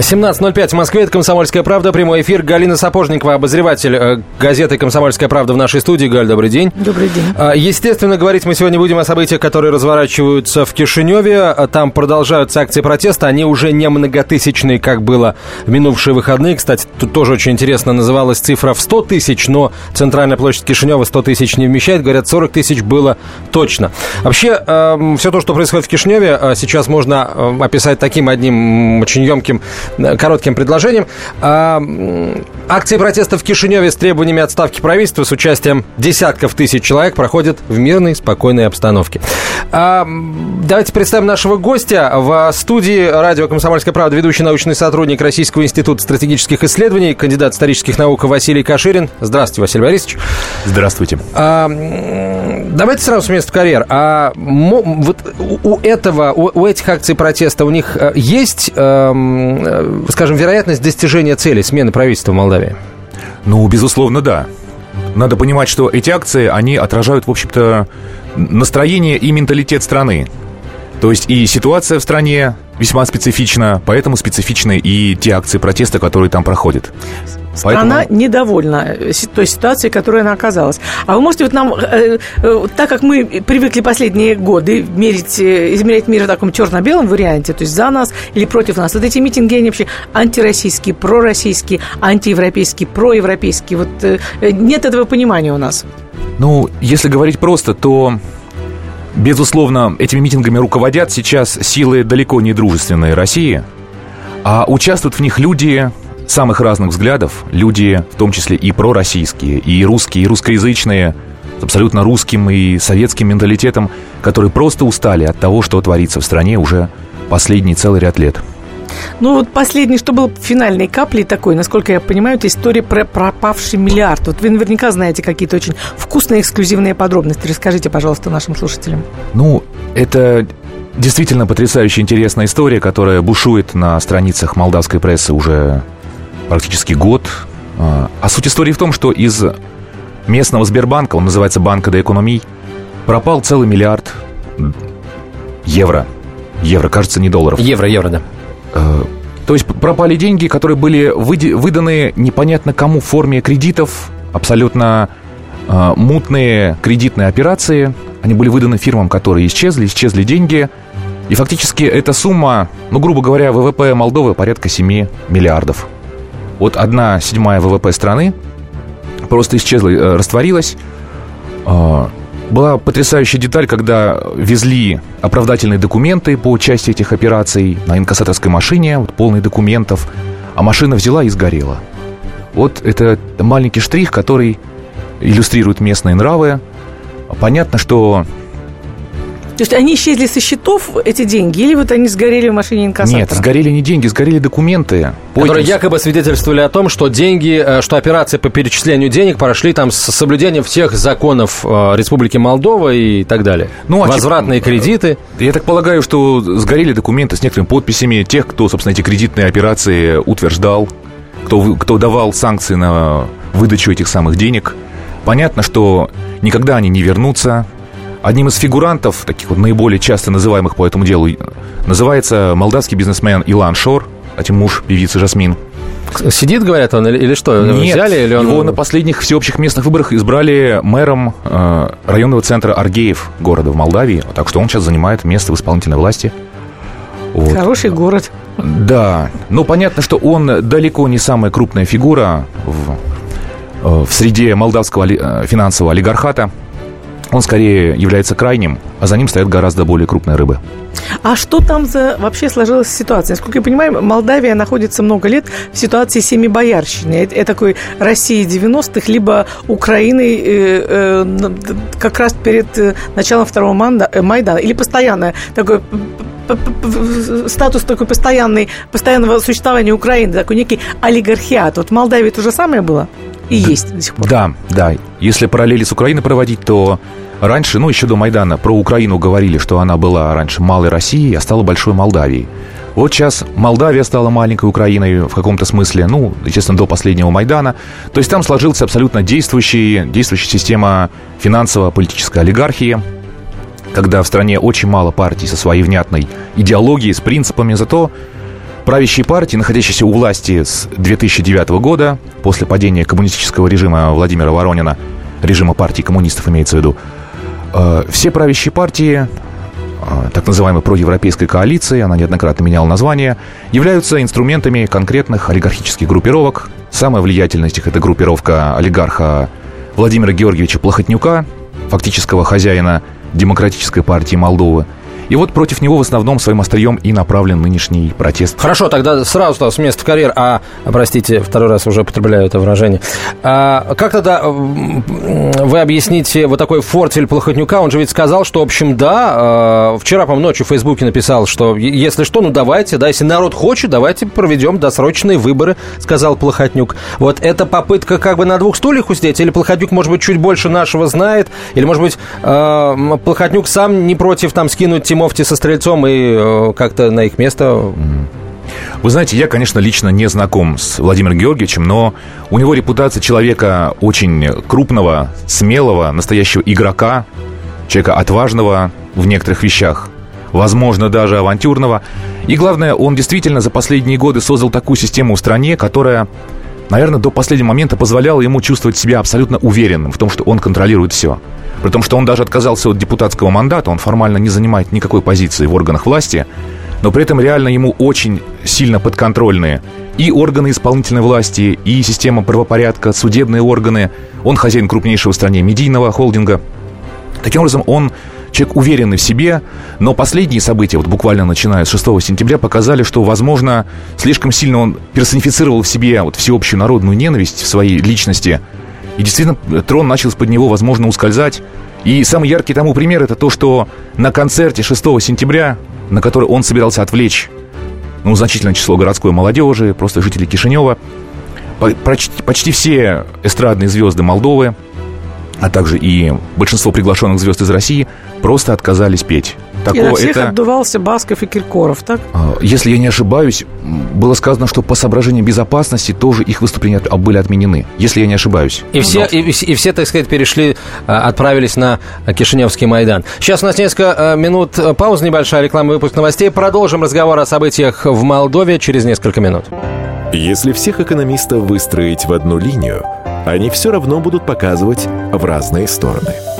17.05 в Москве, это «Комсомольская правда», прямой эфир. Галина Сапожникова, обозреватель э, газеты «Комсомольская правда» в нашей студии. Галь, добрый день. Добрый день. А, естественно, говорить мы сегодня будем о событиях, которые разворачиваются в Кишиневе. А, там продолжаются акции протеста. Они уже не многотысячные, как было в минувшие выходные. Кстати, тут тоже очень интересно называлась цифра в 100 тысяч, но центральная площадь Кишинева 100 тысяч не вмещает. Говорят, 40 тысяч было точно. Вообще, эм, все то, что происходит в Кишиневе, э, сейчас можно э, описать таким одним очень емким коротким предложением. А, акции протеста в Кишиневе с требованиями отставки правительства с участием десятков тысяч человек проходят в мирной, спокойной обстановке. А, давайте представим нашего гостя. В студии радио «Комсомольская правда» ведущий научный сотрудник Российского института стратегических исследований, кандидат исторических наук Василий Каширин. Здравствуйте, Василий Борисович. Здравствуйте. Давайте сразу с места карьер. А вот у этого, у, у этих акций протеста у них э, есть эм, скажем, вероятность достижения цели смены правительства в Молдавии? Ну, безусловно, да. Надо понимать, что эти акции, они отражают, в общем-то, настроение и менталитет страны. То есть и ситуация в стране весьма специфична, поэтому специфичны и те акции протеста, которые там проходят. Страна Поэтому... недовольна э, той ситуацией, в которой она оказалась. А вы можете вот нам, э, э, так как мы привыкли последние годы мерить, э, измерять мир в таком черно-белом варианте, то есть за нас или против нас, вот эти митинги, они вообще антироссийские, пророссийские, антиевропейские, проевропейские. Вот э, нет этого понимания у нас. Ну, если говорить просто, то Безусловно, этими митингами руководят сейчас силы далеко не дружественной России, а участвуют в них люди, самых разных взглядов, люди, в том числе и пророссийские, и русские, и русскоязычные, с абсолютно русским и советским менталитетом, которые просто устали от того, что творится в стране уже последний целый ряд лет. Ну, вот последний, что был финальной каплей такой, насколько я понимаю, это история про пропавший миллиард. Вот вы наверняка знаете какие-то очень вкусные эксклюзивные подробности. Расскажите, пожалуйста, нашим слушателям. Ну, это действительно потрясающе интересная история, которая бушует на страницах молдавской прессы уже практически год. А, а суть истории в том, что из местного Сбербанка, он называется Банка де Экономий, пропал целый миллиард евро. Евро, кажется, не долларов. Евро, евро, да. А, то есть пропали деньги, которые были выданы непонятно кому в форме кредитов, абсолютно э, мутные кредитные операции. Они были выданы фирмам, которые исчезли, исчезли деньги. И фактически эта сумма, ну, грубо говоря, ВВП Молдовы порядка 7 миллиардов. Вот одна седьмая ВВП страны просто исчезла, э, растворилась. Была потрясающая деталь, когда везли оправдательные документы по части этих операций на инкассаторской машине, вот полный документов, а машина взяла и сгорела. Вот это маленький штрих, который иллюстрирует местные нравы. Понятно, что то есть они исчезли со счетов, эти деньги, или вот они сгорели в машине инкассатора? Нет, сгорели не деньги, сгорели документы. Которые якобы свидетельствовали о том, что деньги, э, что операции по перечислению денег прошли там с соблюдением всех законов э, Республики Молдова и так далее. Ну, а Возвратные кредиты. Я так полагаю, что сгорели документы с некоторыми подписями тех, кто, собственно, эти кредитные операции утверждал, кто, кто давал санкции на выдачу этих самых денег. Понятно, что никогда они не вернутся, Одним из фигурантов, таких вот наиболее часто называемых по этому делу, называется молдавский бизнесмен Илан Шор, кстати, муж певицы Жасмин. Сидит, говорят, он или что? Нет, Взяли, или он... его на последних всеобщих местных выборах избрали мэром э, районного центра Аргеев города в Молдавии. Так что он сейчас занимает место в исполнительной власти. Вот. Хороший город. Да, но понятно, что он далеко не самая крупная фигура в, э, в среде молдавского э, финансового олигархата он скорее является крайним, а за ним стоят гораздо более крупные рыбы. А что там за вообще сложилась ситуация? Насколько я понимаю, Молдавия находится много лет в ситуации семибоярщины. Это, это такой России 90-х, либо Украины э, э, как раз перед э, началом второго манда, э, Майдана. Или постоянно такой статус такой постоянный, постоянного существования Украины, такой некий олигархиат. Вот в Молдавии то же самое было? И есть до сих пор. Да, да. Если параллели с Украиной проводить, то раньше, ну, еще до Майдана, про Украину говорили, что она была раньше малой Россией, а стала большой Молдавией. Вот сейчас Молдавия стала маленькой Украиной в каком-то смысле, ну, естественно, до последнего Майдана. То есть там сложилась абсолютно действующий, действующая система финансово-политической олигархии, когда в стране очень мало партий со своей внятной идеологией, с принципами, зато правящие партии, находящиеся у власти с 2009 года, после падения коммунистического режима Владимира Воронина, режима партии коммунистов имеется в виду, э, все правящие партии э, так называемой проевропейской коалиции, она неоднократно меняла название, являются инструментами конкретных олигархических группировок. Самая влиятельная из них это группировка олигарха Владимира Георгиевича Плохотнюка, фактического хозяина Демократической партии Молдовы – и вот против него в основном своим острием и направлен нынешний протест. Хорошо, тогда сразу с места в карьер, а, простите, второй раз уже употребляю это выражение. А, как тогда вы объясните вот такой фортель Плохотнюка? Он же ведь сказал, что, в общем, да, а, вчера, по ночью в Фейсбуке написал, что если что, ну давайте, да, если народ хочет, давайте проведем досрочные выборы, сказал Плохотнюк. Вот это попытка как бы на двух стульях усидеть, или Плохотнюк, может быть, чуть больше нашего знает, или, может быть, а, Плохотнюк сам не против там скинуть Тимура Мовти со Стрельцом и э, как-то на их место... Вы знаете, я, конечно, лично не знаком с Владимиром Георгиевичем, но у него репутация человека очень крупного, смелого, настоящего игрока, человека отважного в некоторых вещах, возможно, даже авантюрного. И главное, он действительно за последние годы создал такую систему в стране, которая, наверное, до последнего момента позволяла ему чувствовать себя абсолютно уверенным в том, что он контролирует все. При том, что он даже отказался от депутатского мандата, он формально не занимает никакой позиции в органах власти, но при этом реально ему очень сильно подконтрольные и органы исполнительной власти, и система правопорядка, судебные органы. Он хозяин крупнейшего в стране медийного холдинга. Таким образом, он человек уверенный в себе, но последние события, вот буквально начиная с 6 сентября, показали, что, возможно, слишком сильно он персонифицировал в себе вот всеобщую народную ненависть в своей личности – и действительно, трон начал из-под него, возможно, ускользать. И самый яркий тому пример это то, что на концерте 6 сентября, на который он собирался отвлечь ну, значительное число городской молодежи, просто жителей Кишинева, почти, почти все эстрадные звезды Молдовы, а также и большинство приглашенных звезд из России просто отказались петь. Такого, и на всех это... отдувался Басков и Киркоров, так? А, если я не ошибаюсь, было сказано, что по соображениям безопасности тоже их выступления были отменены, если я не ошибаюсь. И все, и, и все так сказать, перешли, а, отправились на Кишиневский Майдан. Сейчас у нас несколько а, минут паузы, небольшая реклама, выпуск новостей. Продолжим разговор о событиях в Молдове через несколько минут. Если всех экономистов выстроить в одну линию, они все равно будут показывать в разные стороны –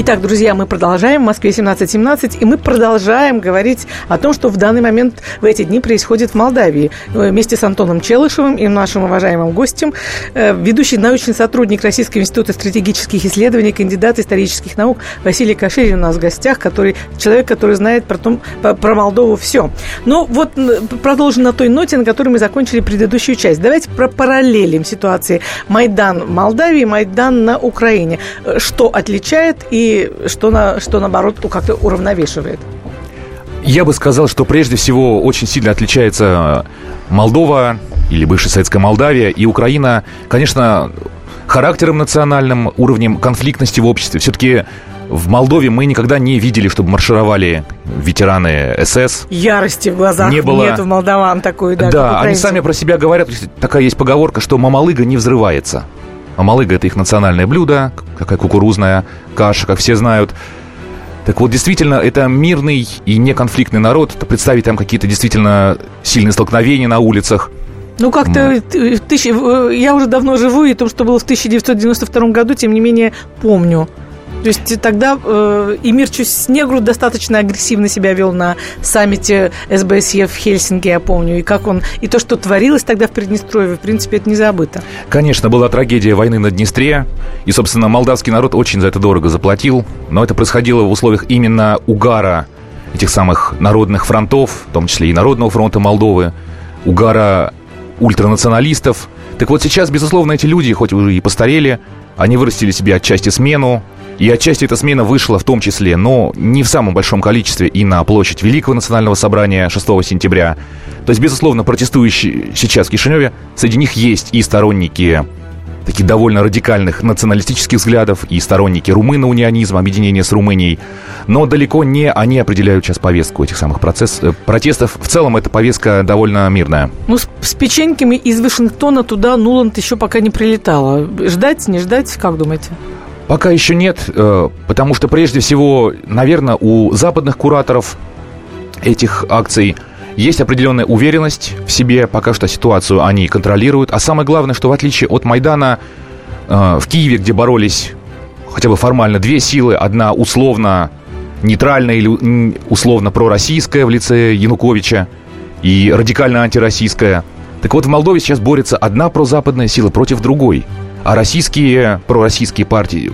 Итак, друзья, мы продолжаем. В Москве 17.17, и мы продолжаем говорить о том, что в данный момент в эти дни происходит в Молдавии. Э, вместе с Антоном Челышевым и нашим уважаемым гостем, э, ведущий научный сотрудник Российского института стратегических исследований, кандидат исторических наук Василий Каширин у нас в гостях, который, человек, который знает про, том, про Молдову все. Но вот продолжим на той ноте, на которой мы закончили предыдущую часть. Давайте про параллелим ситуации Майдан в Молдавии, Майдан на Украине. Э, что отличает и что, на, что наоборот, как-то уравновешивает? Я бы сказал, что прежде всего очень сильно отличается Молдова или бывшая советская Молдавия и Украина, конечно, характером национальным, уровнем конфликтности в обществе. Все-таки в Молдове мы никогда не видели, чтобы маршировали ветераны СС. Ярости в глазах не было... нет у молдаван такой, да. Да, они сами про себя говорят, такая есть поговорка, что мамалыга не взрывается. Мамалыга – это их национальное блюдо, какая кукурузная каша, как все знают. Так вот, действительно, это мирный и неконфликтный народ. Представить там какие-то действительно сильные столкновения на улицах. Ну, как-то тысяч... я уже давно живу, и то, что было в 1992 году, тем не менее, помню. То есть тогда э, Эмир Чуснегру достаточно агрессивно себя вел на саммите СБСЕ в Хельсинки, я помню, и как он, и то, что творилось тогда в Приднестровье, в принципе, это не забыто. Конечно, была трагедия войны на Днестре, и, собственно, молдавский народ очень за это дорого заплатил, но это происходило в условиях именно угара этих самых народных фронтов, в том числе и Народного фронта Молдовы, угара ультранационалистов. Так вот сейчас, безусловно, эти люди, хоть уже и постарели, они вырастили себе отчасти смену, и отчасти эта смена вышла в том числе, но не в самом большом количестве, и на площадь Великого национального собрания 6 сентября. То есть, безусловно, протестующие сейчас в Кишиневе, среди них есть и сторонники таких довольно радикальных националистических взглядов и сторонники румыно-унионизма, объединения с Румынией. Но далеко не они определяют сейчас повестку этих самых процесс, э, протестов. В целом эта повестка довольно мирная. Ну, с, с печеньками из Вашингтона туда Нуланд еще пока не прилетала. Ждать, не ждать, как думаете? Пока еще нет, э, потому что прежде всего, наверное, у западных кураторов этих акций – есть определенная уверенность в себе, пока что ситуацию они контролируют. А самое главное, что в отличие от Майдана, э, в Киеве, где боролись хотя бы формально две силы, одна условно нейтральная или условно пророссийская в лице Януковича и радикально антироссийская. Так вот, в Молдове сейчас борется одна прозападная сила против другой. А российские, пророссийские партии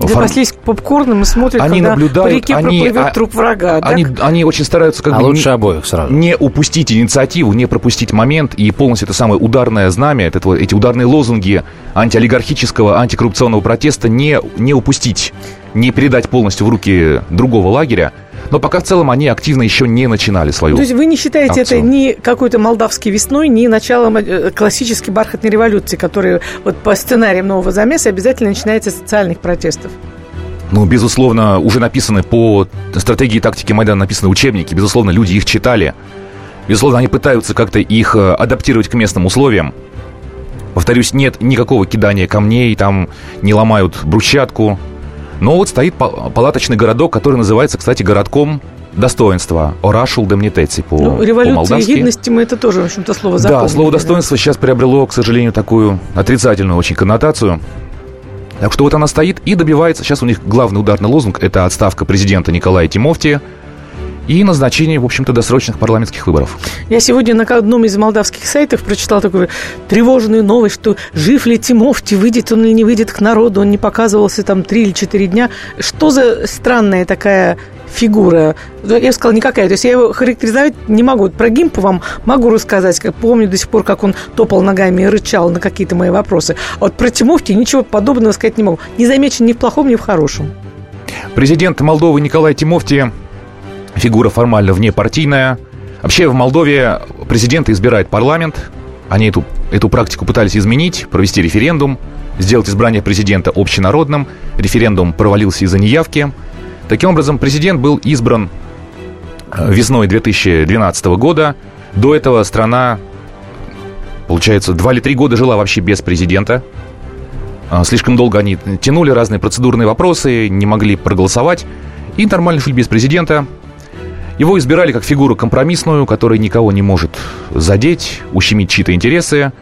Запаслись фор... попкорном и смотрят, они когда наблюдают, по реке они, проплывет а, труп врага. Они, они очень стараются как а бы лучше не, обоих сразу. не упустить инициативу, не пропустить момент и полностью это самое ударное знамя, это, эти ударные лозунги антиолигархического, антикоррупционного протеста не, не упустить, не передать полностью в руки другого лагеря, но пока в целом они активно еще не начинали свою То есть вы не считаете акцию. это ни какой-то молдавской весной, ни началом э, классической бархатной революции, которая вот по сценариям нового замеса обязательно начинается с социальных протестов? Ну, безусловно, уже написаны по стратегии и тактике Майдана написаны учебники. Безусловно, люди их читали. Безусловно, они пытаются как-то их э, адаптировать к местным условиям. Повторюсь, нет никакого кидания камней, там не ломают брусчатку, но вот стоит палаточный городок, который называется, кстати, городком достоинства. Орашул демнитеци по ну, революция гидности мы это тоже, в общем-то, слово запомнили. Да, слово достоинство да. сейчас приобрело, к сожалению, такую отрицательную очень коннотацию. Так что вот она стоит и добивается, сейчас у них главный ударный лозунг – это отставка президента Николая Тимофти – и назначение, в общем-то, досрочных парламентских выборов. Я сегодня на одном из молдавских сайтов прочитал такую тревожную новость, что жив ли Тимофти, выйдет он или не выйдет к народу, он не показывался там три или четыре дня. Что за странная такая фигура. Я бы сказала, никакая. То есть я его характеризовать не могу. Про Гимпа вам могу рассказать. Как помню до сих пор, как он топал ногами и рычал на какие-то мои вопросы. А вот про Тимофти ничего подобного сказать не могу. Не замечен ни в плохом, ни в хорошем. Президент Молдовы Николай Тимофти фигура формально внепартийная. Вообще в Молдове президента избирает парламент. Они эту, эту практику пытались изменить, провести референдум, сделать избрание президента общенародным. Референдум провалился из-за неявки. Таким образом, президент был избран э, весной 2012 года. До этого страна, получается, два или три года жила вообще без президента. А, слишком долго они тянули разные процедурные вопросы, не могли проголосовать. И нормально шли без президента. Его избирали как фигуру компромиссную, которая никого не может задеть, ущемить чьи-то интересы.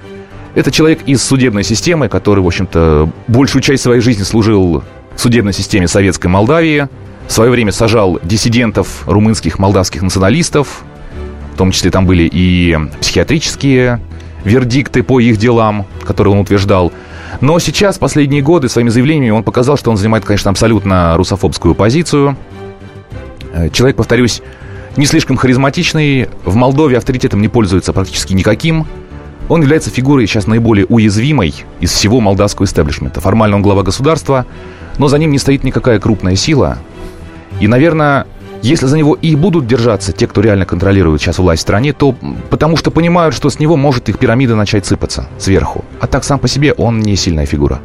Это человек из судебной системы, который, в общем-то, большую часть своей жизни служил в судебной системе Советской Молдавии. В свое время сажал диссидентов, румынских, молдавских националистов. В том числе там были и психиатрические вердикты по их делам, которые он утверждал. Но сейчас, последние годы, своими заявлениями он показал, что он занимает, конечно, абсолютно русофобскую позицию. Э, человек, повторюсь, не слишком харизматичный, в Молдове авторитетом не пользуется практически никаким. Он является фигурой сейчас наиболее уязвимой из всего молдавского истеблишмента. Формально он глава государства, но за ним не стоит никакая крупная сила. И, наверное, если за него и будут держаться те, кто реально контролирует сейчас власть в стране, то потому что понимают, что с него может их пирамида начать сыпаться сверху. А так сам по себе он не сильная фигура.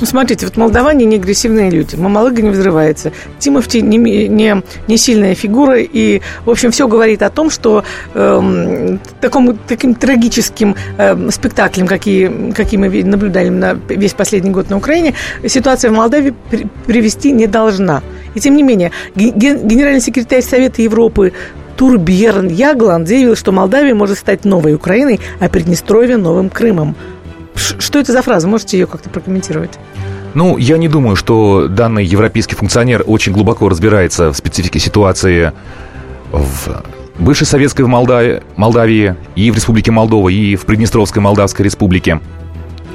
Ну, смотрите, вот молдаване не агрессивные люди. Мамалыга не взрывается. Тимофти не, не, не сильная фигура. И, в общем, все говорит о том, что эм, такому, таким трагическим эм, спектаклем, какие, какие мы наблюдали на весь последний год на Украине, ситуация в Молдавии при, привести не должна. И тем не менее, генеральный секретарь Совета Европы Турберн Ягланд заявил, что Молдавия может стать новой Украиной, а Приднестровье – новым Крымом. Что это за фраза? Можете ее как-то прокомментировать? Ну, я не думаю, что данный европейский функционер очень глубоко разбирается в специфике ситуации в бывшей советской Молдавии, Молдавии и в Республике Молдова, и в Приднестровской Молдавской Республике.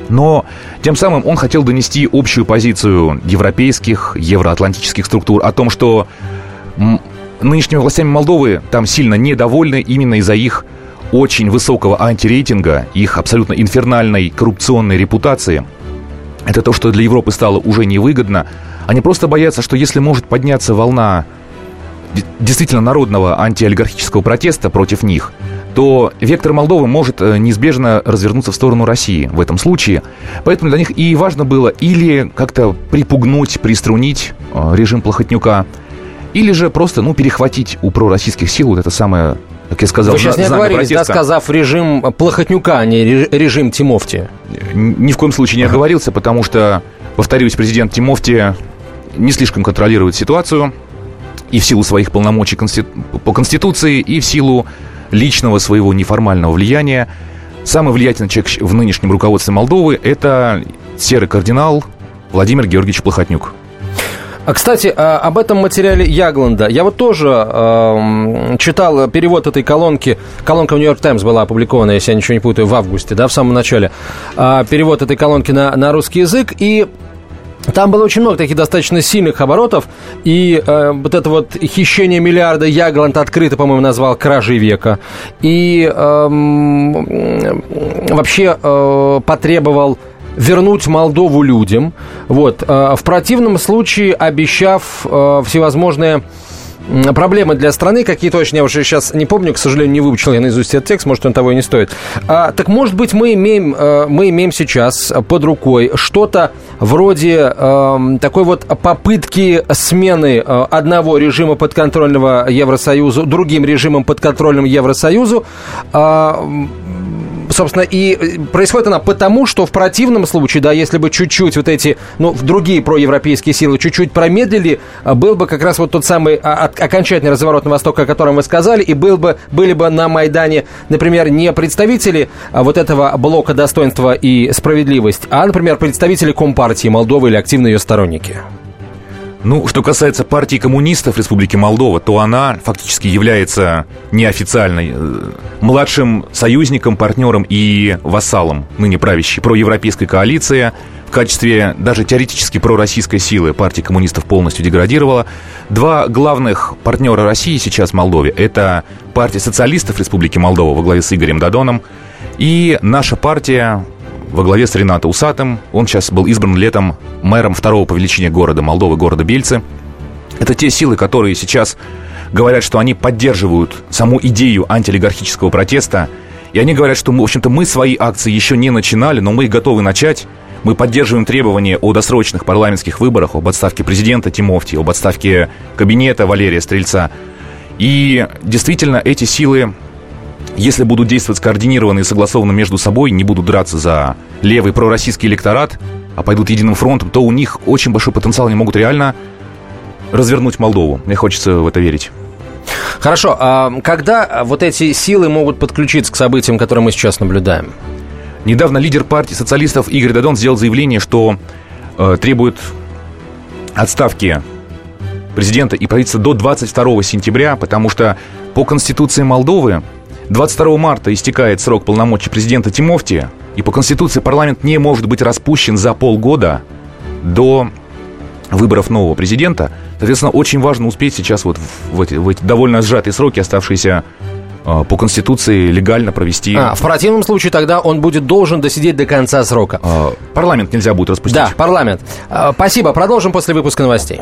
Но тем самым он хотел донести общую позицию европейских, евроатлантических структур о том, что нынешними властями Молдовы там сильно недовольны именно из-за их очень высокого антирейтинга, их абсолютно инфернальной коррупционной репутации. Это то, что для Европы стало уже невыгодно. Они просто боятся, что если может подняться волна действительно народного антиолигархического протеста против них, то вектор Молдовы может э, неизбежно развернуться в сторону России в этом случае. Поэтому для них и важно было или как-то припугнуть, приструнить э, режим Плохотнюка, или же просто, ну, перехватить у пророссийских сил вот это самое как я сказал, Вы сейчас не оговорились, да, сказав режим Плохотнюка, а не режим Тимофти? Ни в коем случае не оговорился, потому что, повторюсь, президент Тимофти не слишком контролирует ситуацию и в силу своих полномочий по Конституции, и в силу личного своего неформального влияния. Самый влиятельный человек в нынешнем руководстве Молдовы – это серый кардинал Владимир Георгиевич Плохотнюк. А, кстати, а, об этом материале Ягланда. Я вот тоже э, читал перевод этой колонки. Колонка в Нью-Йорк Таймс была опубликована, если я ничего не путаю, в августе, да, в самом начале. Э, перевод этой колонки на, на русский язык. И там было очень много таких достаточно сильных оборотов, и э, вот это вот хищение миллиарда Ягланд открыто, по-моему, назвал кражей века. И э, вообще э, потребовал вернуть Молдову людям. Вот. Э, в противном случае, обещав э, всевозможные проблемы для страны какие точно я уже сейчас не помню, к сожалению, не выучил я наизусть этот текст, может, он того и не стоит. А, так, может быть, мы имеем, э, мы имеем сейчас под рукой что-то вроде э, такой вот попытки смены одного режима подконтрольного Евросоюзу другим режимом подконтрольным Евросоюзу. Э, собственно, и э, происходит она потому, что в противном случае, да, если бы чуть-чуть вот эти, ну, другие проевропейские силы чуть-чуть промедлили, э, был бы как раз вот тот самый а, окончательный разворот на восток, о котором вы сказали, и был бы, были бы на Майдане, например, не представители а, вот этого блока достоинства и справедливость, а, например, представители Компартии Молдовы или активные ее сторонники. Ну, что касается партии коммунистов Республики Молдова, то она фактически является неофициальной э, младшим союзником, партнером и вассалом ныне правящей проевропейской коалиции. В качестве даже теоретически пророссийской силы партия коммунистов полностью деградировала. Два главных партнера России сейчас в Молдове – это партия социалистов Республики Молдова во главе с Игорем Дадоном и наша партия во главе с Ренато Усатым. Он сейчас был избран летом мэром второго по величине города Молдовы, города Бельцы. Это те силы, которые сейчас говорят, что они поддерживают саму идею антиолигархического протеста. И они говорят, что, в общем-то, мы свои акции еще не начинали, но мы готовы начать. Мы поддерживаем требования о досрочных парламентских выборах, об отставке президента Тимофти, об отставке кабинета Валерия Стрельца. И действительно, эти силы если будут действовать скоординированно и согласованно между собой, не будут драться за левый пророссийский электорат, а пойдут единым фронтом, то у них очень большой потенциал, они могут реально развернуть Молдову. Мне хочется в это верить. Хорошо, а когда вот эти силы могут подключиться к событиям, которые мы сейчас наблюдаем? Недавно лидер партии социалистов Игорь Дадон сделал заявление, что э, требует отставки президента и правительства до 22 сентября, потому что по Конституции Молдовы 22 марта истекает срок полномочий президента Тимофти, и по Конституции парламент не может быть распущен за полгода до выборов нового президента. Соответственно, очень важно успеть сейчас вот в эти, в эти довольно сжатые сроки, оставшиеся а, по Конституции легально провести. А, в противном случае тогда он будет должен досидеть до конца срока. А, парламент нельзя будет распустить. Да, парламент. А, спасибо. Продолжим после выпуска новостей.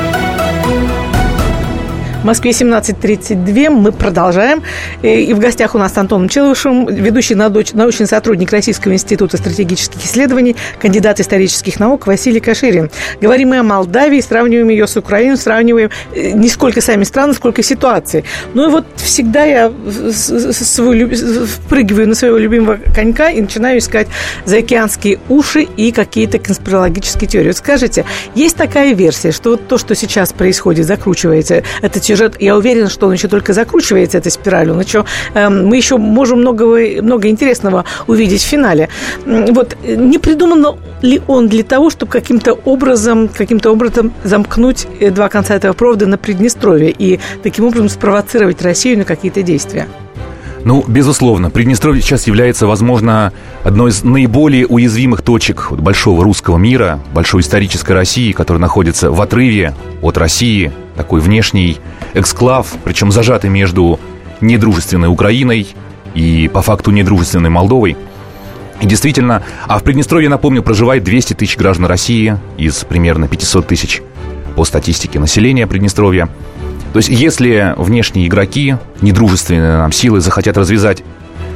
В Москве 17.32. Мы продолжаем. И в гостях у нас Антон Челышев, ведущий научный сотрудник Российского института стратегических исследований, кандидат исторических наук Василий Каширин. Говорим мы о Молдавии, сравниваем ее с Украиной, сравниваем э, не сколько сами страны, сколько ситуации. Ну и вот всегда я свой, впрыгиваю на своего любимого конька и начинаю искать заокеанские уши и какие-то конспирологические теории. Вот скажите, есть такая версия, что вот то, что сейчас происходит, закручивается, этот сюжет, я уверена, что он еще только закручивается, этой спиралью, но что, э, мы еще можем много, много интересного увидеть в финале. Вот не придумано ли он для того, чтобы каким-то образом, каким-то образом замкнуть э, два конца этого провода на Приднестровье и таким образом спровоцировать Россию на какие-то действия? Ну, безусловно, Приднестровье сейчас является, возможно, одной из наиболее уязвимых точек большого русского мира, большой исторической России, которая находится в отрыве от России, такой внешний эксклав, причем зажатый между недружественной Украиной и, по факту, недружественной Молдовой. И действительно, а в Приднестровье, напомню, проживает 200 тысяч граждан России из примерно 500 тысяч по статистике населения Приднестровья – то есть, если внешние игроки, недружественные нам силы, захотят развязать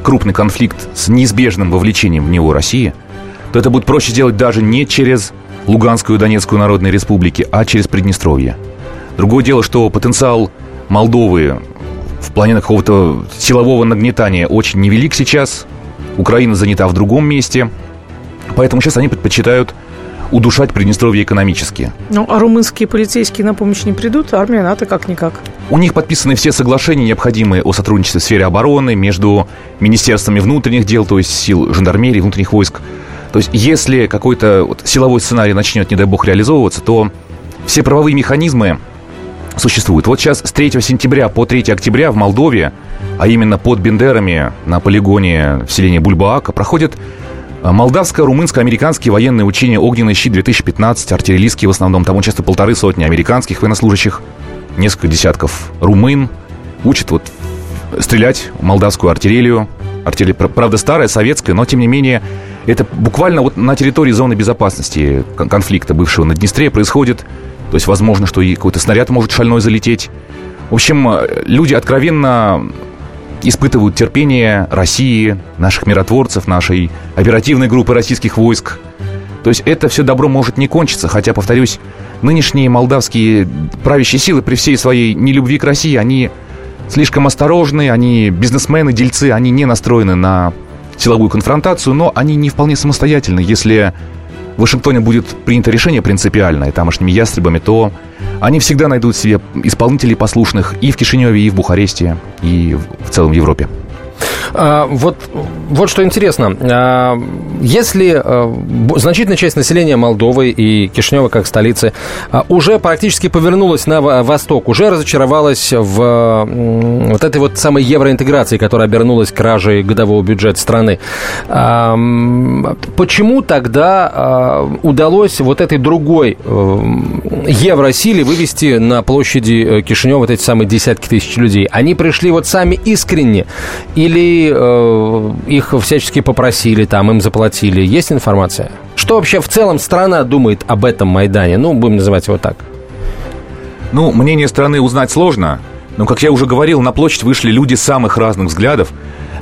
крупный конфликт с неизбежным вовлечением в него России, то это будет проще сделать даже не через Луганскую и Донецкую народные республики, а через Приднестровье. Другое дело, что потенциал Молдовы в плане какого-то силового нагнетания очень невелик сейчас. Украина занята в другом месте. Поэтому сейчас они предпочитают удушать Приднестровье экономически. Ну, а румынские полицейские на помощь не придут? Армия НАТО как-никак. У них подписаны все соглашения, необходимые о сотрудничестве в сфере обороны между министерствами внутренних дел, то есть сил жандармерии, внутренних войск. То есть, если какой-то вот силовой сценарий начнет, не дай бог, реализовываться, то все правовые механизмы существуют. Вот сейчас с 3 сентября по 3 октября в Молдове, а именно под Бендерами на полигоне в селении Бульбаака, проходят а, Молдавско-румынско-американские военные учения «Огненный щит-2015», артиллерийские в основном. Там участвуют полторы сотни американских военнослужащих, несколько десятков румын. Учат вот стрелять молдавскую артиллерию. Артиллерия, правда, старая, советская, но, тем не менее, это буквально вот на территории зоны безопасности конфликта бывшего на Днестре происходит. То есть, возможно, что и какой-то снаряд может шальной залететь. В общем, э, люди откровенно испытывают терпение России, наших миротворцев, нашей оперативной группы российских войск. То есть это все добро может не кончиться, хотя, повторюсь, нынешние молдавские правящие силы при всей своей нелюбви к России, они слишком осторожны, они бизнесмены, дельцы, они не настроены на силовую конфронтацию, но они не вполне самостоятельны. Если в Вашингтоне будет принято решение принципиальное тамошними ястребами, то они всегда найдут себе исполнителей послушных и в Кишиневе, и в Бухаресте, и в целом Европе. А, вот, вот что интересно. А, если а, значительная часть населения Молдовы и Кишинева как столицы а, уже практически повернулась на восток, уже разочаровалась в вот этой вот самой евроинтеграции, которая обернулась кражей годового бюджета страны, а, почему тогда а, удалось вот этой другой э, евросиле вывести на площади э, Кишинева вот эти самые десятки тысяч людей? Они пришли вот сами искренне или э, их всячески попросили, там им заплатили? Есть информация? Что вообще в целом страна думает об этом Майдане? Ну, будем называть его так. Ну, мнение страны узнать сложно, но, как я уже говорил, на площадь вышли люди самых разных взглядов.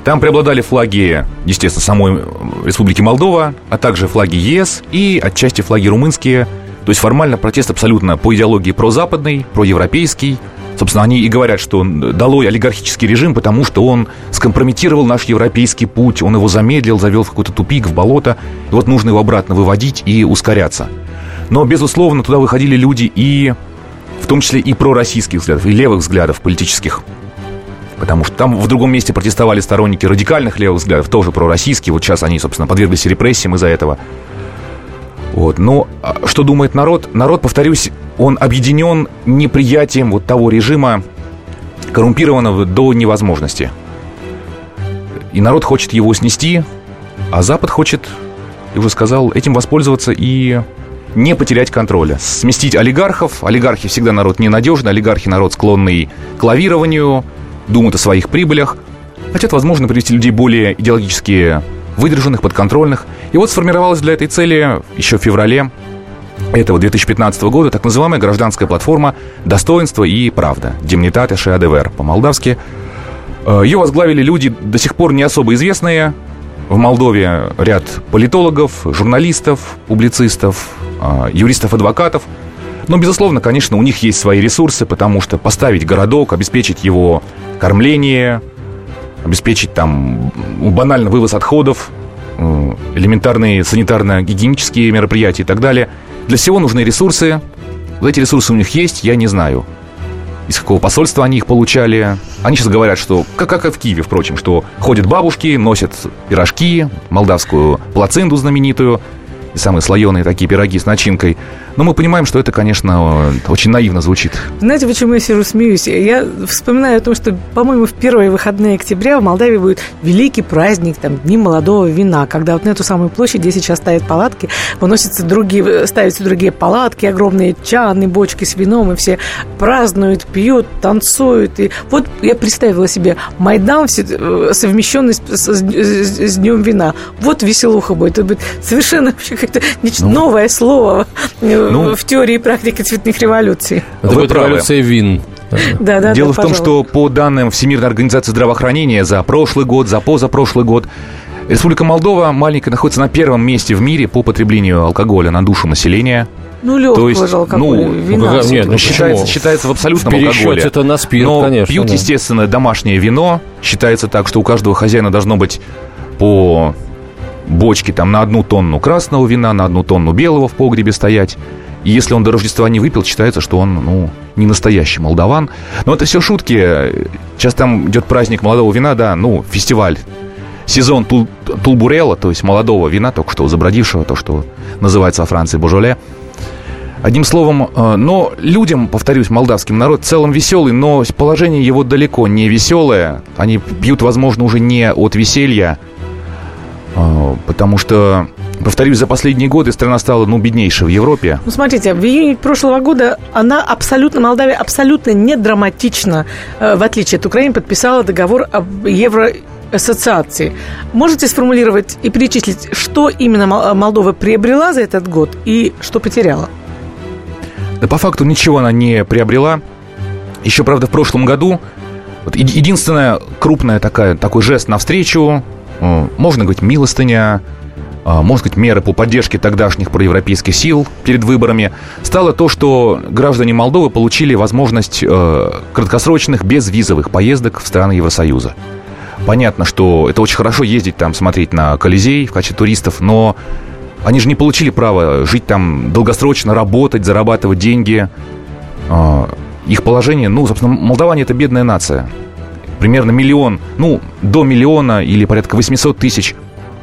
Там преобладали флаги, естественно, самой Республики Молдова, а также флаги ЕС и отчасти флаги румынские. То есть формально протест абсолютно по идеологии прозападный, проевропейский, Собственно, они и говорят, что он долой олигархический режим, потому что он скомпрометировал наш европейский путь, он его замедлил, завел в какой-то тупик, в болото. И вот нужно его обратно выводить и ускоряться. Но, безусловно, туда выходили люди и в том числе и пророссийских взглядов, и левых взглядов политических. Потому что там в другом месте протестовали сторонники радикальных левых взглядов, тоже пророссийские. Вот сейчас они, собственно, подверглись репрессиям из-за этого. Вот. Но а, что думает народ? Народ, повторюсь, он объединен неприятием вот того режима, коррумпированного до невозможности. И народ хочет его снести, а Запад хочет, я уже сказал, этим воспользоваться и не потерять контроля. Сместить олигархов. Олигархи всегда народ ненадежный, олигархи народ склонный к лавированию, думают о своих прибылях. Хотят, возможно, привести людей более идеологически выдержанных, подконтрольных. И вот сформировалась для этой цели еще в феврале этого 2015 года так называемая гражданская платформа «Достоинство и правда» Демнитате Шеадевер по-молдавски. Э, Ее возглавили люди до сих пор не особо известные. В Молдове ряд политологов, журналистов, публицистов, э, юристов-адвокатов. Но, безусловно, конечно, у них есть свои ресурсы, потому что поставить городок, обеспечить его кормление, обеспечить там банально вывоз отходов, э, элементарные санитарно-гигиенические мероприятия и так далее. Для всего нужны ресурсы. Вот эти ресурсы у них есть, я не знаю. Из какого посольства они их получали. Они сейчас говорят, что, как, как и в Киеве, впрочем, что ходят бабушки, носят пирожки, молдавскую плацинду знаменитую, самые слоеные такие пироги с начинкой. Но мы понимаем, что это, конечно, очень наивно звучит. Знаете, почему я сижу смеюсь? Я вспоминаю о том, что, по-моему, в первые выходные октября в Молдавии будет великий праздник, там, Дни молодого вина, когда вот на эту самую площадь, где сейчас ставят палатки, выносятся другие, ставятся другие палатки, огромные чаны, бочки с вином, и все празднуют, пьют, танцуют. И вот я представила себе Майдан, совмещенный с, с, с, с Днем вина. Вот веселуха будет. Это будет совершенно вообще нечто ну, новое слово ну, в теории и практике цветных революций. Это будет революция вин. Да, да, Дело да, в том, пожалуй. что по данным Всемирной организации здравоохранения за прошлый год, за позапрошлый год, Республика Молдова маленькая находится на первом месте в мире по потреблению алкоголя на душу населения. Ну, легкого То есть, же алкоголя, ну, вина. Ну, нет, ну, считается, считается в абсолютном в алкоголе. это на спирт, Но конечно. пьют, да. естественно, домашнее вино. Считается так, что у каждого хозяина должно быть по бочки там на одну тонну красного вина, на одну тонну белого в погребе стоять. И если он до Рождества не выпил, считается, что он, ну, не настоящий молдаван. Но это все шутки. Сейчас там идет праздник молодого вина, да, ну, фестиваль. Сезон тул, Тулбурела, то есть молодого вина, только что забродившего, то, что называется во Франции Божоле. Одним словом, э, но людям, повторюсь, молдавским народ в целом веселый, но положение его далеко не веселое. Они пьют, возможно, уже не от веселья, потому что Повторюсь, за последние годы страна стала, ну, беднейшей в Европе. Ну, смотрите, в июне прошлого года она абсолютно, Молдавия абсолютно не драматично, э, в отличие от Украины, подписала договор об Евроассоциации. Можете сформулировать и перечислить, что именно Молдова приобрела за этот год и что потеряла? Да по факту ничего она не приобрела. Еще, правда, в прошлом году вот единственная крупная такая, такой жест навстречу можно говорить, милостыня, э, можно сказать, меры по поддержке тогдашних проевропейских сил перед выборами, стало то, что граждане Молдовы получили возможность э, краткосрочных безвизовых поездок в страны Евросоюза. Понятно, что это очень хорошо ездить там, смотреть на Колизей в качестве туристов, но они же не получили права жить там долгосрочно, работать, зарабатывать деньги. Их положение, ну, собственно, молдаване – это бедная нация примерно миллион, ну, до миллиона или порядка 800 тысяч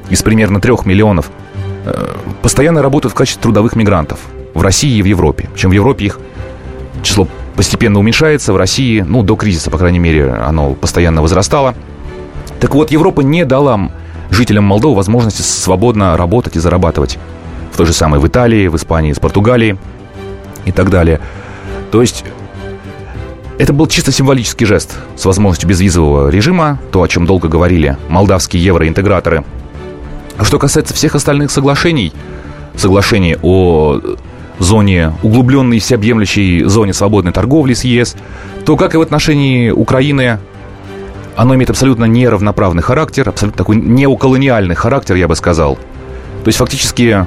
из примерно трех миллионов э, постоянно работают в качестве трудовых мигрантов в России и в Европе. Причем в Европе их число постепенно уменьшается, в России, ну, до кризиса, по крайней мере, оно постоянно возрастало. Так вот, Европа не дала жителям Молдовы возможности свободно работать и зарабатывать. В той же самой в Италии, в Испании, в Португалии и так далее. То есть это был чисто символический жест с возможностью безвизового режима, то, о чем долго говорили молдавские евроинтеграторы. Что касается всех остальных соглашений, соглашений о зоне, углубленной всеобъемлющей зоне свободной торговли с ЕС, то, как и в отношении Украины, оно имеет абсолютно неравноправный характер, абсолютно такой неоколониальный характер, я бы сказал. То есть фактически,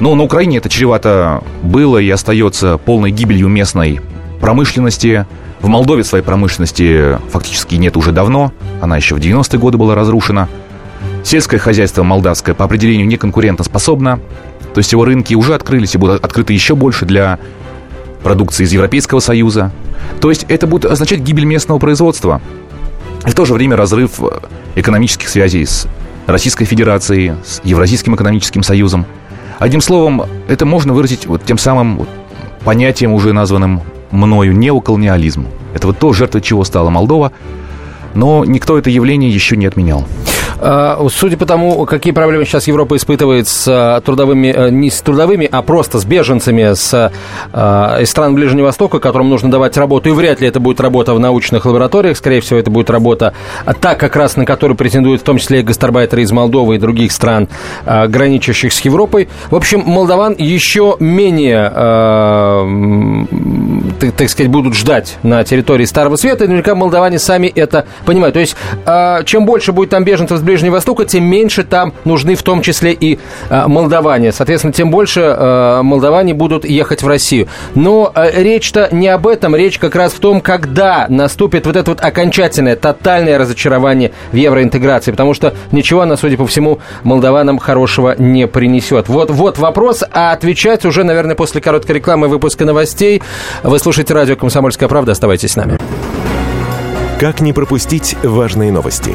ну, на Украине это чревато было и остается полной гибелью местной промышленности. В Молдове своей промышленности фактически нет уже давно. Она еще в 90-е годы была разрушена. Сельское хозяйство молдавское по определению не конкурентоспособно. То есть его рынки уже открылись и будут открыты еще больше для продукции из Европейского Союза. То есть это будет означать гибель местного производства. И в то же время разрыв экономических связей с Российской Федерацией, с Евразийским экономическим союзом. Одним словом, это можно выразить вот тем самым понятием, уже названным мною неоколониализм. Это вот то, жертвой чего стала Молдова, но никто это явление еще не отменял. А, судя по тому, какие проблемы сейчас Европа испытывает с трудовыми, не с трудовыми, а просто с беженцами с, из стран Ближнего Востока, которым нужно давать работу, и вряд ли это будет работа в научных лабораториях, скорее всего, это будет работа та, как раз на которую претендуют в том числе и гастарбайтеры из Молдовы и других стран, граничащих с Европой. В общем, молдаван еще менее, так, так сказать, будут ждать на территории Старого Света, и наверняка молдаване сами это понимают. То есть, чем больше будет там беженцев с Ближнего Востока, тем меньше там нужны в том числе и молдаване. Соответственно, тем больше молдаване будут ехать в Россию. Но речь-то не об этом, речь как раз в том, когда наступит вот это вот окончательное, тотальное разочарование в евроинтеграции, потому что ничего она, судя по всему, молдаванам хорошего не принесет. Вот, вот вопрос, а отвечать уже, наверное, после короткой рекламы выпуска новостей. Вы слушаете радио «Комсомольская правда», оставайтесь с нами. Как не пропустить важные новости?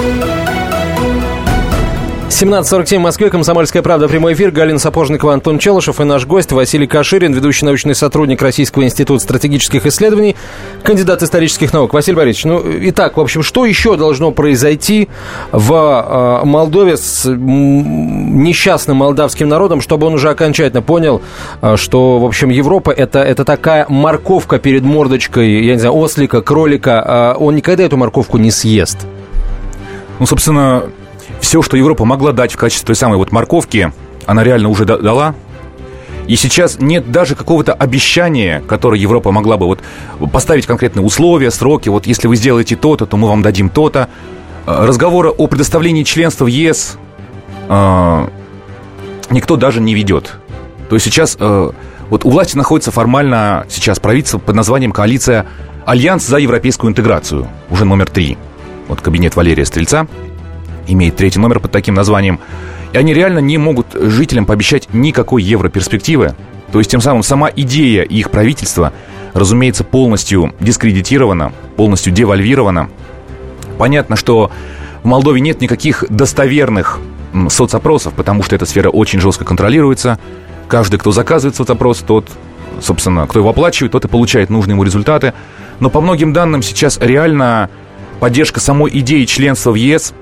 17.47 в Москве, Комсомольская правда, прямой эфир. Галина Сапожникова, Антон Челышев и наш гость Василий Каширин, ведущий научный сотрудник Российского института стратегических исследований, кандидат исторических наук. Василий Борисович, ну, итак, в общем, что еще должно произойти в э, Молдове с несчастным молдавским народом, чтобы он уже окончательно понял, э, что, в общем, Европа это, это такая морковка перед мордочкой, я не знаю, ослика, кролика, э, он никогда эту морковку не съест? Ну, собственно, все, что Европа могла дать в качестве той самой вот морковки, она реально уже дала. И сейчас нет даже какого-то обещания, которое Европа могла бы вот поставить конкретные условия, сроки. Вот если вы сделаете то-то, то мы вам дадим то-то. Э, разговора о предоставлении членства в ЕС э, никто даже не ведет. То есть сейчас э, вот у власти находится формально сейчас правительство под названием коалиция «Альянс за европейскую интеграцию», уже номер три. Вот кабинет Валерия Стрельца – имеет третий номер под таким названием. И они реально не могут жителям пообещать никакой европерспективы. То есть тем самым сама идея их правительства, разумеется, полностью дискредитирована, полностью девальвирована. Понятно, что в Молдове нет никаких достоверных соцопросов, потому что эта сфера очень жестко контролируется. Каждый, кто заказывает соцопрос, тот, собственно, кто его оплачивает, тот и получает нужные ему результаты. Но по многим данным сейчас реально поддержка самой идеи членства в ЕС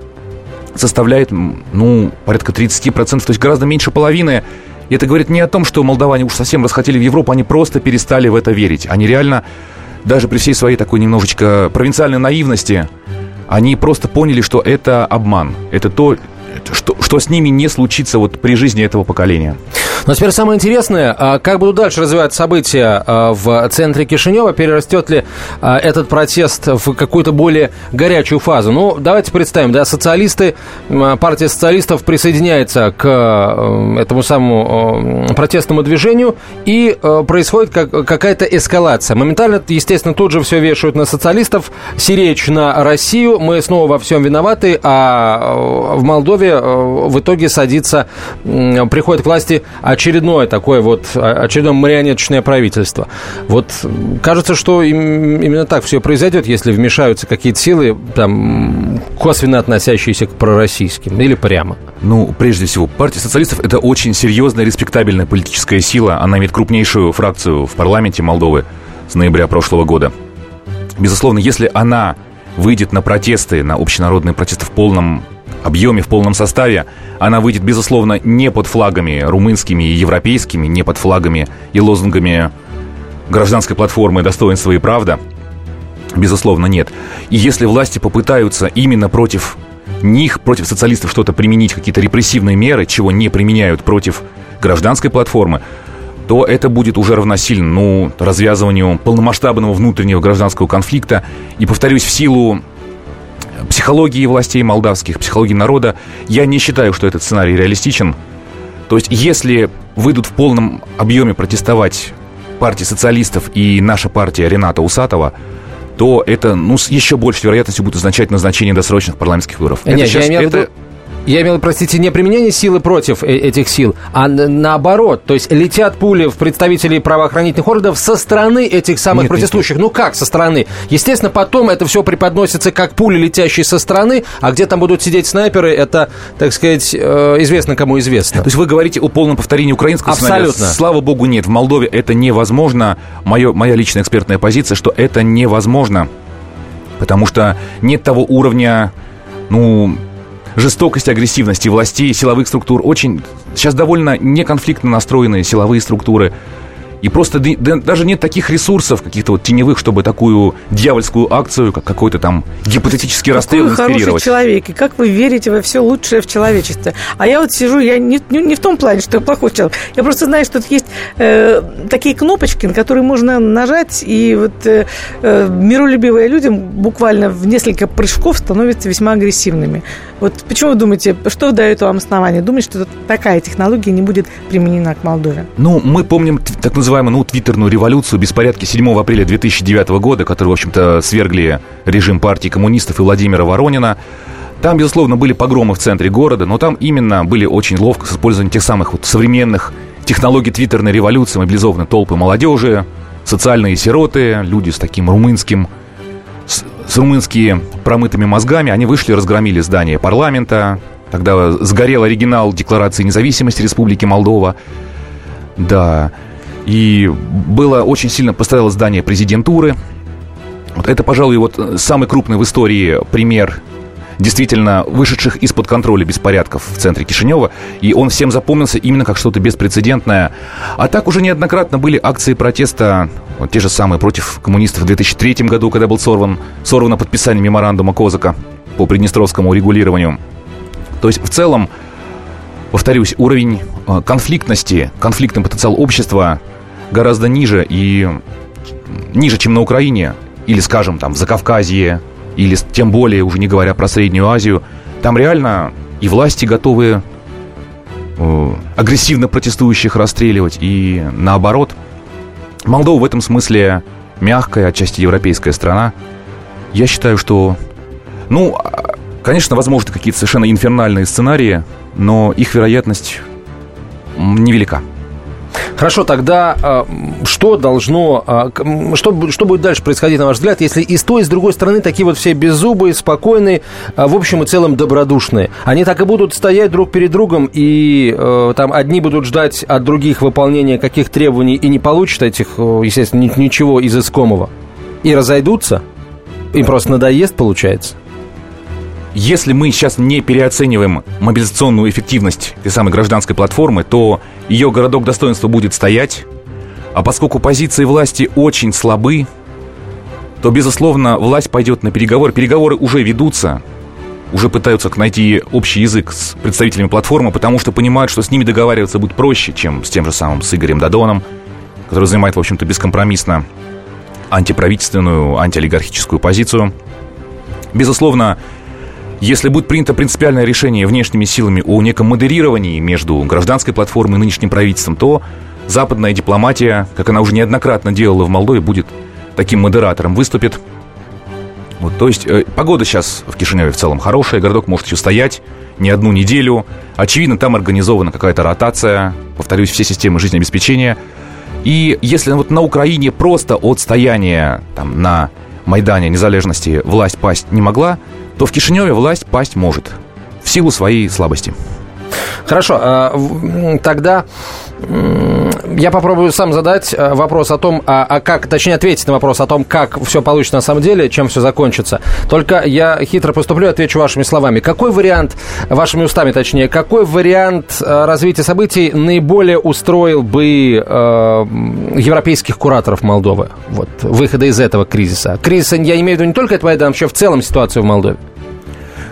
составляет, ну, порядка 30%, то есть гораздо меньше половины. И это говорит не о том, что молдаване уж совсем расхотели в Европу, они просто перестали в это верить. Они реально, даже при всей своей такой немножечко провинциальной наивности, они просто поняли, что это обман. Это то, что, что с ними не случится вот при жизни этого поколения. Но теперь самое интересное, а как будут дальше развиваться события а, в центре Кишинева? Перерастет ли а, этот протест в какую-то более горячую фазу? Ну, давайте представим, да, социалисты, партия социалистов присоединяется к этому самому протестному движению, и происходит какая-то эскалация. Моментально, естественно, тут же все вешают на социалистов, сиречь на Россию, мы снова во всем виноваты, а в Молдове в итоге садится, приходит к власти очередное такое вот, а, очередное марионеточное правительство. Вот кажется, что именно так все произойдет, если вмешаются какие-то силы, там, косвенно относящиеся к пророссийским, или прямо. Ну, прежде всего, партия социалистов – это очень серьезная, респектабельная политическая сила. Она имеет крупнейшую фракцию в парламенте Молдовы с ноября прошлого года. Безусловно, если она выйдет на протесты, на общенародные протесты в полном объеме, в полном составе, она выйдет, безусловно, не под флагами румынскими и европейскими, не под флагами и лозунгами гражданской платформы «Достоинство и правда». Безусловно, нет. И если власти попытаются именно против них, против социалистов что-то применить, какие-то репрессивные меры, чего не применяют против гражданской платформы, то это будет уже равносильно ну, развязыванию полномасштабного внутреннего гражданского конфликта. И, повторюсь, в силу психологии властей молдавских, психологии народа, я не считаю, что этот сценарий реалистичен. То есть, если выйдут в полном объеме протестовать партии социалистов и наша партия Рената Усатова, то это ну, с еще большей вероятностью будет означать назначение досрочных парламентских выборов. Нет, это я сейчас, в это, Я имел, простите, не применение силы против э- этих сил, а наоборот. То есть летят пули в представителей правоохранительных органов со стороны этих самых Нет, нет, протестующих. Ну как со стороны? Естественно, потом это все преподносится как пули, летящие со стороны, а где там будут сидеть снайперы, это, так сказать, э, известно кому известно. То есть вы говорите о полном повторении украинского сценария? Абсолютно. Слава богу, нет. В Молдове это невозможно. Мое, моя личная экспертная позиция, что это невозможно. Потому что нет того уровня, ну, жестокости, агрессивности властей, силовых структур. Очень сейчас довольно неконфликтно настроенные силовые структуры. И просто даже нет таких ресурсов каких-то вот теневых, чтобы такую дьявольскую акцию, как какой-то там гипотетический расстрел Какой вы хороший человек, и как вы верите во все лучшее в человечестве. А я вот сижу, я не, не, не в том плане, что я плохой человек. Я просто знаю, что тут есть э, такие кнопочки, на которые можно нажать, и вот э, э, миролюбивые люди буквально в несколько прыжков становятся весьма агрессивными. Вот почему вы думаете, что дает вам основание думать, что такая технология не будет применена к Молдове? Ну, мы помним так называемую, ну, твиттерную революцию, беспорядки 7 апреля 2009 года, которые, в общем-то, свергли режим партии коммунистов и Владимира Воронина. Там, безусловно, были погромы в центре города, но там именно были очень ловко с использованием тех самых вот современных технологий твиттерной революции, мобилизованы толпы молодежи, социальные сироты, люди с таким румынским с, с румынскими промытыми мозгами, они вышли, разгромили здание парламента. Тогда сгорел оригинал Декларации независимости Республики Молдова. Да. И было очень сильно пострадало здание президентуры. Вот это, пожалуй, вот э, самый крупный в истории пример действительно вышедших из-под контроля беспорядков в центре Кишинева, и он всем запомнился именно как что-то беспрецедентное. А так уже неоднократно были акции протеста, вот те же самые против коммунистов в 2003 году, когда был сорван, сорвано подписание меморандума Козака по приднестровскому регулированию. То есть в целом, повторюсь, уровень э, конфликтности, конфликтный потенциал общества гораздо ниже и ниже, чем на Украине, или, скажем, там, в Закавказье, или тем более, уже не говоря про Среднюю Азию, там реально и власти готовы э, агрессивно протестующих расстреливать, и наоборот. Молдова в этом смысле мягкая, отчасти европейская страна. Я считаю, что, ну, а, конечно, возможны какие-то совершенно инфернальные сценарии, но их вероятность невелика. Хорошо, тогда а, что должно, а, что, что будет дальше происходить, на ваш взгляд, если и с той, и с другой стороны такие вот все беззубые, спокойные, а, в общем и целом добродушные? Они так и будут стоять друг перед другом, и там одни будут ждать от других выполнения каких требований и не получат этих, естественно, ни- ничего из искомого, и разойдутся? Им просто надоест, получается? Если мы сейчас не переоцениваем мобилизационную эффективность этой самой гражданской платформы, то ее городок достоинства будет стоять. А поскольку позиции власти очень слабы, то, безусловно, власть пойдет на переговоры. Переговоры уже ведутся, уже пытаются найти общий язык с представителями платформы, потому что понимают, что с ними договариваться будет проще, чем с тем же самым с Игорем Дадоном, который занимает, в общем-то, бескомпромиссно антиправительственную, антиолигархическую позицию. Безусловно, если будет принято принципиальное решение внешними силами о неком модерировании между гражданской платформой и нынешним правительством, то западная дипломатия, как она уже неоднократно делала в Молдове, будет таким модератором, выступит. Вот, то есть э, погода сейчас в Кишиневе в целом хорошая, городок может еще стоять не одну неделю. Очевидно, там организована какая-то ротация, повторюсь, все системы жизнеобеспечения. И если вот на Украине просто от стояния там, на Майдане незалежности власть пасть не могла, то в Кишиневе власть пасть может в силу своей слабости. Хорошо, а, тогда я попробую сам задать а, вопрос о том, а, а как, точнее ответить на вопрос о том, как все получится на самом деле, чем все закончится. Только я хитро поступлю и отвечу вашими словами. Какой вариант, вашими устами точнее, какой вариант а, развития событий наиболее устроил бы а, м, европейских кураторов Молдовы? Вот, выхода из этого кризиса. Кризиса, я имею в виду не только этот Майдан, вообще в целом ситуацию в Молдове.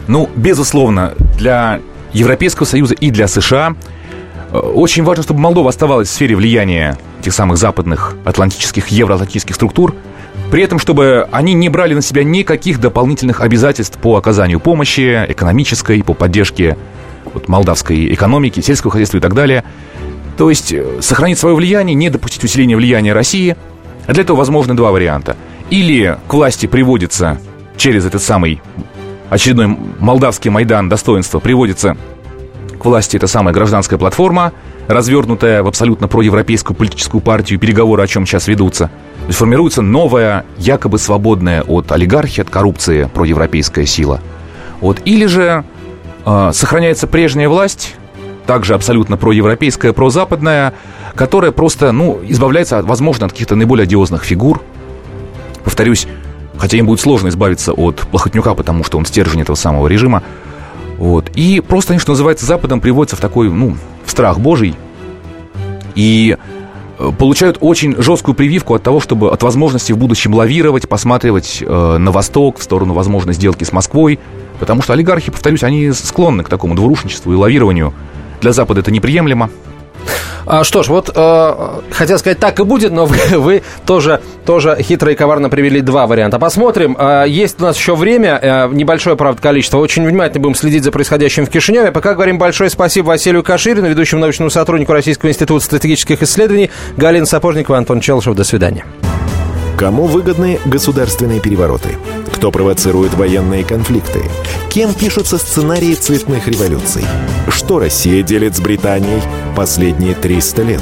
Ну, безусловно, для Европейского Союза и для США э, очень важно, чтобы Молдова оставалась в сфере влияния этих самых западных атлантических, евроатлантических структур, при этом, чтобы они не брали на себя никаких дополнительных обязательств по оказанию помощи экономической, по поддержке вот, молдавской экономики, сельского хозяйства и так далее. То есть э, сохранить свое влияние, не допустить усиления влияния России. А для этого возможны два варианта. Или к власти приводится через этот самый очередной молдавский Майдан достоинства, приводится к власти эта самая гражданская платформа, развернутая в абсолютно проевропейскую политическую партию, переговоры о чем сейчас ведутся. Формируется новая, якобы свободная от олигархии, от коррупции проевропейская сила. Вот. Или же э, сохраняется прежняя власть, также абсолютно проевропейская, прозападная, которая просто, ну, избавляется, возможно, от каких-то наиболее одиозных фигур. Повторюсь, хотя им будет сложно избавиться от Плохотнюка, потому что он стержень этого самого режима. Вот. И просто они, что называется, Западом приводятся в такой, ну, в страх Божий. И э, получают очень жесткую прививку от того, чтобы от возможности в будущем лавировать, посматривать э, на восток, в сторону возможной сделки с Москвой. Потому что олигархи, повторюсь, они склонны к такому двурушничеству и лавированию. Для Запада это неприемлемо. А, что ж, вот э, хотел сказать, так и будет, но вы, вы тоже, тоже хитро и коварно привели два варианта. Посмотрим. Э, есть у нас еще время, э, небольшое, правда, количество. Очень внимательно будем следить за происходящим в Кишиневе. Пока говорим большое спасибо Василию Каширину, ведущему научному сотруднику Российского института стратегических исследований, Галина Сапожникова, Антон Челшев. До свидания. Кому выгодны государственные перевороты? Кто провоцирует военные конфликты? Кем пишутся сценарии цветных революций? Что Россия делит с Британией последние 300 лет?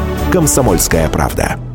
«Комсомольская правда».